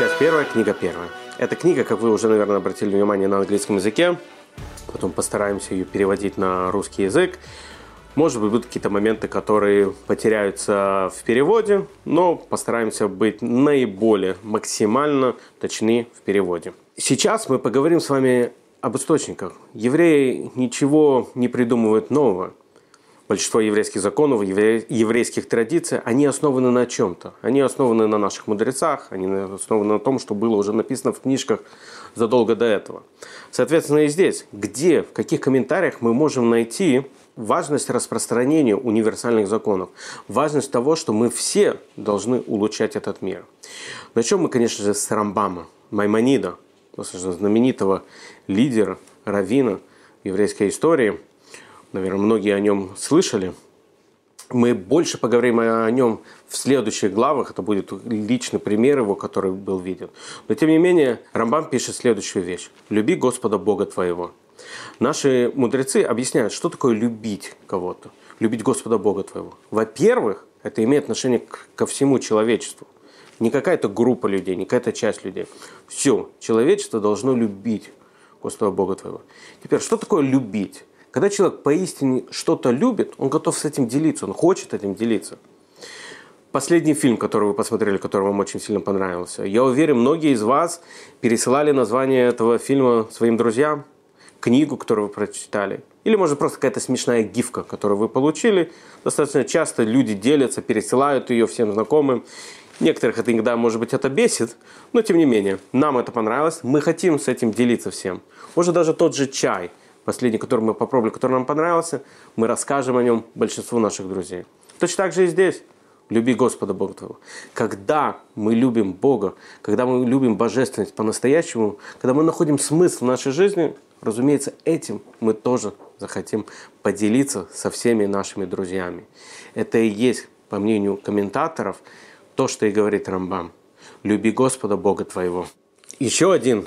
Часть первая, книга первая. Эта книга, как вы уже, наверное, обратили внимание, на английском языке. Потом постараемся ее переводить на русский язык. Может быть, будут какие-то моменты, которые потеряются в переводе, но постараемся быть наиболее максимально точны в переводе. Сейчас мы поговорим с вами об источниках. Евреи ничего не придумывают нового. Большинство еврейских законов, еврейских традиций, они основаны на чем-то. Они основаны на наших мудрецах, они основаны на том, что было уже написано в книжках задолго до этого. Соответственно, и здесь, где, в каких комментариях мы можем найти важность распространения универсальных законов, важность того, что мы все должны улучшать этот мир. Начнем мы, конечно же, с Рамбама, Маймонида, знаменитого лидера, равина еврейской истории – наверное, многие о нем слышали. Мы больше поговорим о нем в следующих главах. Это будет личный пример его, который был виден. Но тем не менее, Рамбам пишет следующую вещь. «Люби Господа Бога твоего». Наши мудрецы объясняют, что такое любить кого-то. Любить Господа Бога твоего. Во-первых, это имеет отношение ко всему человечеству. Не какая-то группа людей, не какая-то часть людей. Все, человечество должно любить Господа Бога твоего. Теперь, что такое любить? Когда человек поистине что-то любит, он готов с этим делиться, он хочет этим делиться. Последний фильм, который вы посмотрели, который вам очень сильно понравился. Я уверен, многие из вас пересылали название этого фильма своим друзьям, книгу, которую вы прочитали. Или, может, просто какая-то смешная гифка, которую вы получили. Достаточно часто люди делятся, пересылают ее всем знакомым. Некоторых это иногда, может быть, это бесит, но тем не менее, нам это понравилось, мы хотим с этим делиться всем. Может, даже тот же чай – последний, который мы попробовали, который нам понравился, мы расскажем о нем большинству наших друзей. Точно так же и здесь. Люби Господа Бога твоего. Когда мы любим Бога, когда мы любим божественность по-настоящему, когда мы находим смысл в нашей жизни, разумеется, этим мы тоже захотим поделиться со всеми нашими друзьями. Это и есть, по мнению комментаторов, то, что и говорит Рамбам. Люби Господа Бога твоего. Еще один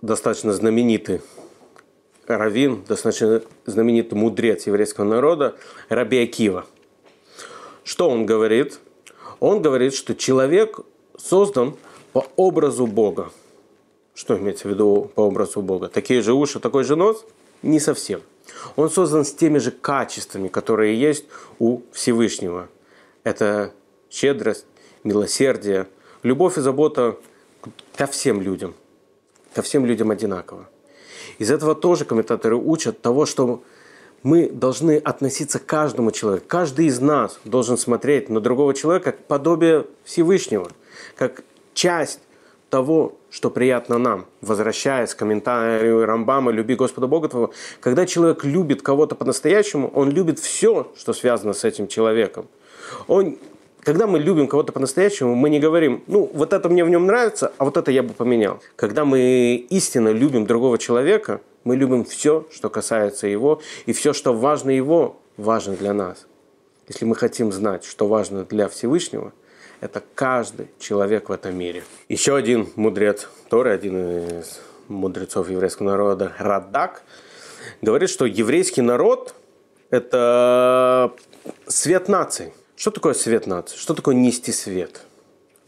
достаточно знаменитый раввин, достаточно знаменитый мудрец еврейского народа, Раби Акива. Что он говорит? Он говорит, что человек создан по образу Бога. Что имеется в виду по образу Бога? Такие же уши, такой же нос? Не совсем. Он создан с теми же качествами, которые есть у Всевышнего. Это щедрость, милосердие, любовь и забота ко всем людям. Ко всем людям одинаково. Из этого тоже комментаторы учат того, что мы должны относиться к каждому человеку. Каждый из нас должен смотреть на другого человека как подобие Всевышнего, как часть того, что приятно нам. Возвращаясь к комментарию Рамбама «Люби Господа Бога твоего», когда человек любит кого-то по-настоящему, он любит все, что связано с этим человеком. Он когда мы любим кого-то по-настоящему, мы не говорим, ну, вот это мне в нем нравится, а вот это я бы поменял. Когда мы истинно любим другого человека, мы любим все, что касается его, и все, что важно его, важно для нас. Если мы хотим знать, что важно для Всевышнего, это каждый человек в этом мире. Еще один мудрец Торы, один из мудрецов еврейского народа, Радак, говорит, что еврейский народ – это свет нации – что такое свет нации? Что такое нести свет?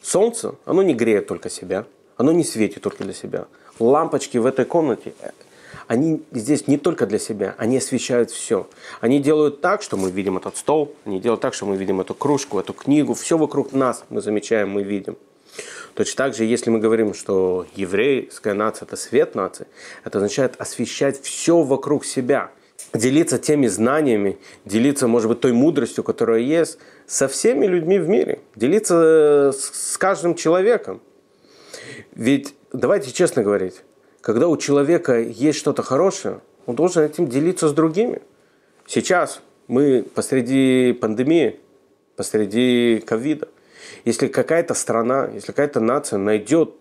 Солнце, оно не греет только себя, оно не светит только для себя. Лампочки в этой комнате, э, они здесь не только для себя, они освещают все. Они делают так, что мы видим этот стол, они делают так, что мы видим эту кружку, эту книгу, все вокруг нас мы замечаем, мы видим. Точно так же, если мы говорим, что еврейская нация – это свет нации, это означает освещать все вокруг себя – делиться теми знаниями, делиться, может быть, той мудростью, которая есть, со всеми людьми в мире, делиться с каждым человеком. Ведь давайте честно говорить, когда у человека есть что-то хорошее, он должен этим делиться с другими. Сейчас мы посреди пандемии, посреди ковида. Если какая-то страна, если какая-то нация найдет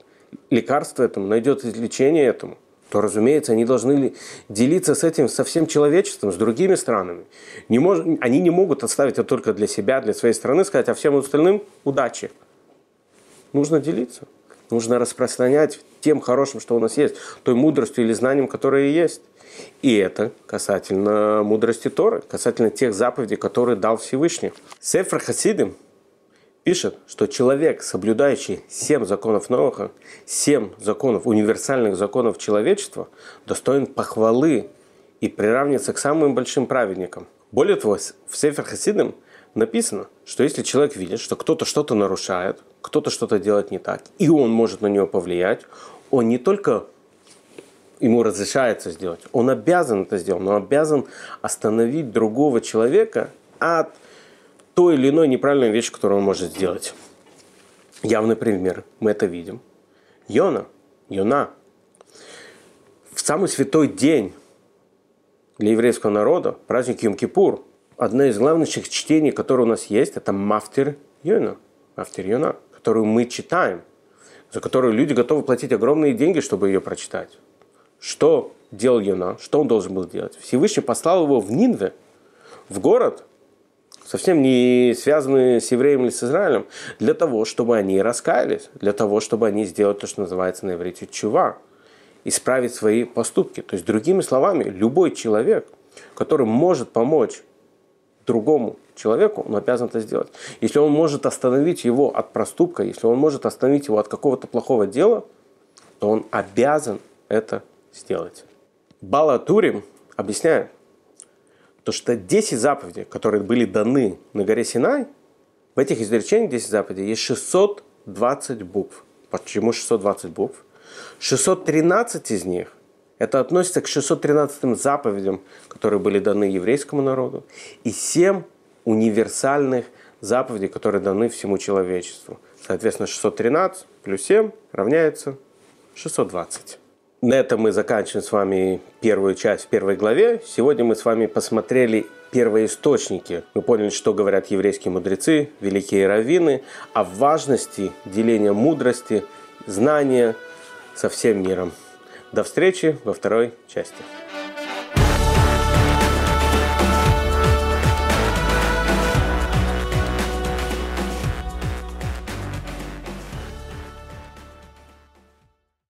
лекарство этому, найдет излечение этому, то, разумеется, они должны делиться с этим со всем человечеством, с другими странами. Не мож... Они не могут оставить это только для себя, для своей страны, сказать, а всем остальным удачи. Нужно делиться. Нужно распространять тем хорошим, что у нас есть, той мудростью или знанием, которые есть. И это касательно мудрости Торы, касательно тех заповедей, которые дал Всевышний. Сефр Хасидим пишет, что человек, соблюдающий семь законов Ноаха, семь законов, универсальных законов человечества, достоин похвалы и приравнивается к самым большим праведникам. Более того, в Сефер Хасидам написано, что если человек видит, что кто-то что-то нарушает, кто-то что-то делает не так, и он может на него повлиять, он не только ему разрешается сделать, он обязан это сделать, но обязан остановить другого человека от той или иной неправильной вещи, которую он может сделать. Явный пример, мы это видим. Йона, Йона, в самый святой день для еврейского народа, праздник Йом-Кипур, одно из главных чтений, которое у нас есть, это Мафтир Йона, Мафтир Йона, которую мы читаем, за которую люди готовы платить огромные деньги, чтобы ее прочитать. Что делал Йона? Что он должен был делать? Всевышний послал его в Нинве, в город, совсем не связанные с евреем или с Израилем, для того, чтобы они раскаялись, для того, чтобы они сделали то, что называется на иврите чува, исправить свои поступки. То есть, другими словами, любой человек, который может помочь другому человеку, он обязан это сделать. Если он может остановить его от проступка, если он может остановить его от какого-то плохого дела, то он обязан это сделать. Балатурим объясняет, то что 10 заповедей, которые были даны на горе Синай, в этих изречениях 10 заповедей есть 620 букв. Почему 620 букв? 613 из них это относится к 613 заповедям, которые были даны еврейскому народу, и 7 универсальных заповедей, которые даны всему человечеству. Соответственно, 613 плюс 7 равняется 620. На этом мы заканчиваем с вами первую часть в первой главе. Сегодня мы с вами посмотрели первые источники. Мы поняли, что говорят еврейские мудрецы, великие раввины, о важности деления мудрости, знания со всем миром. До встречи во второй части.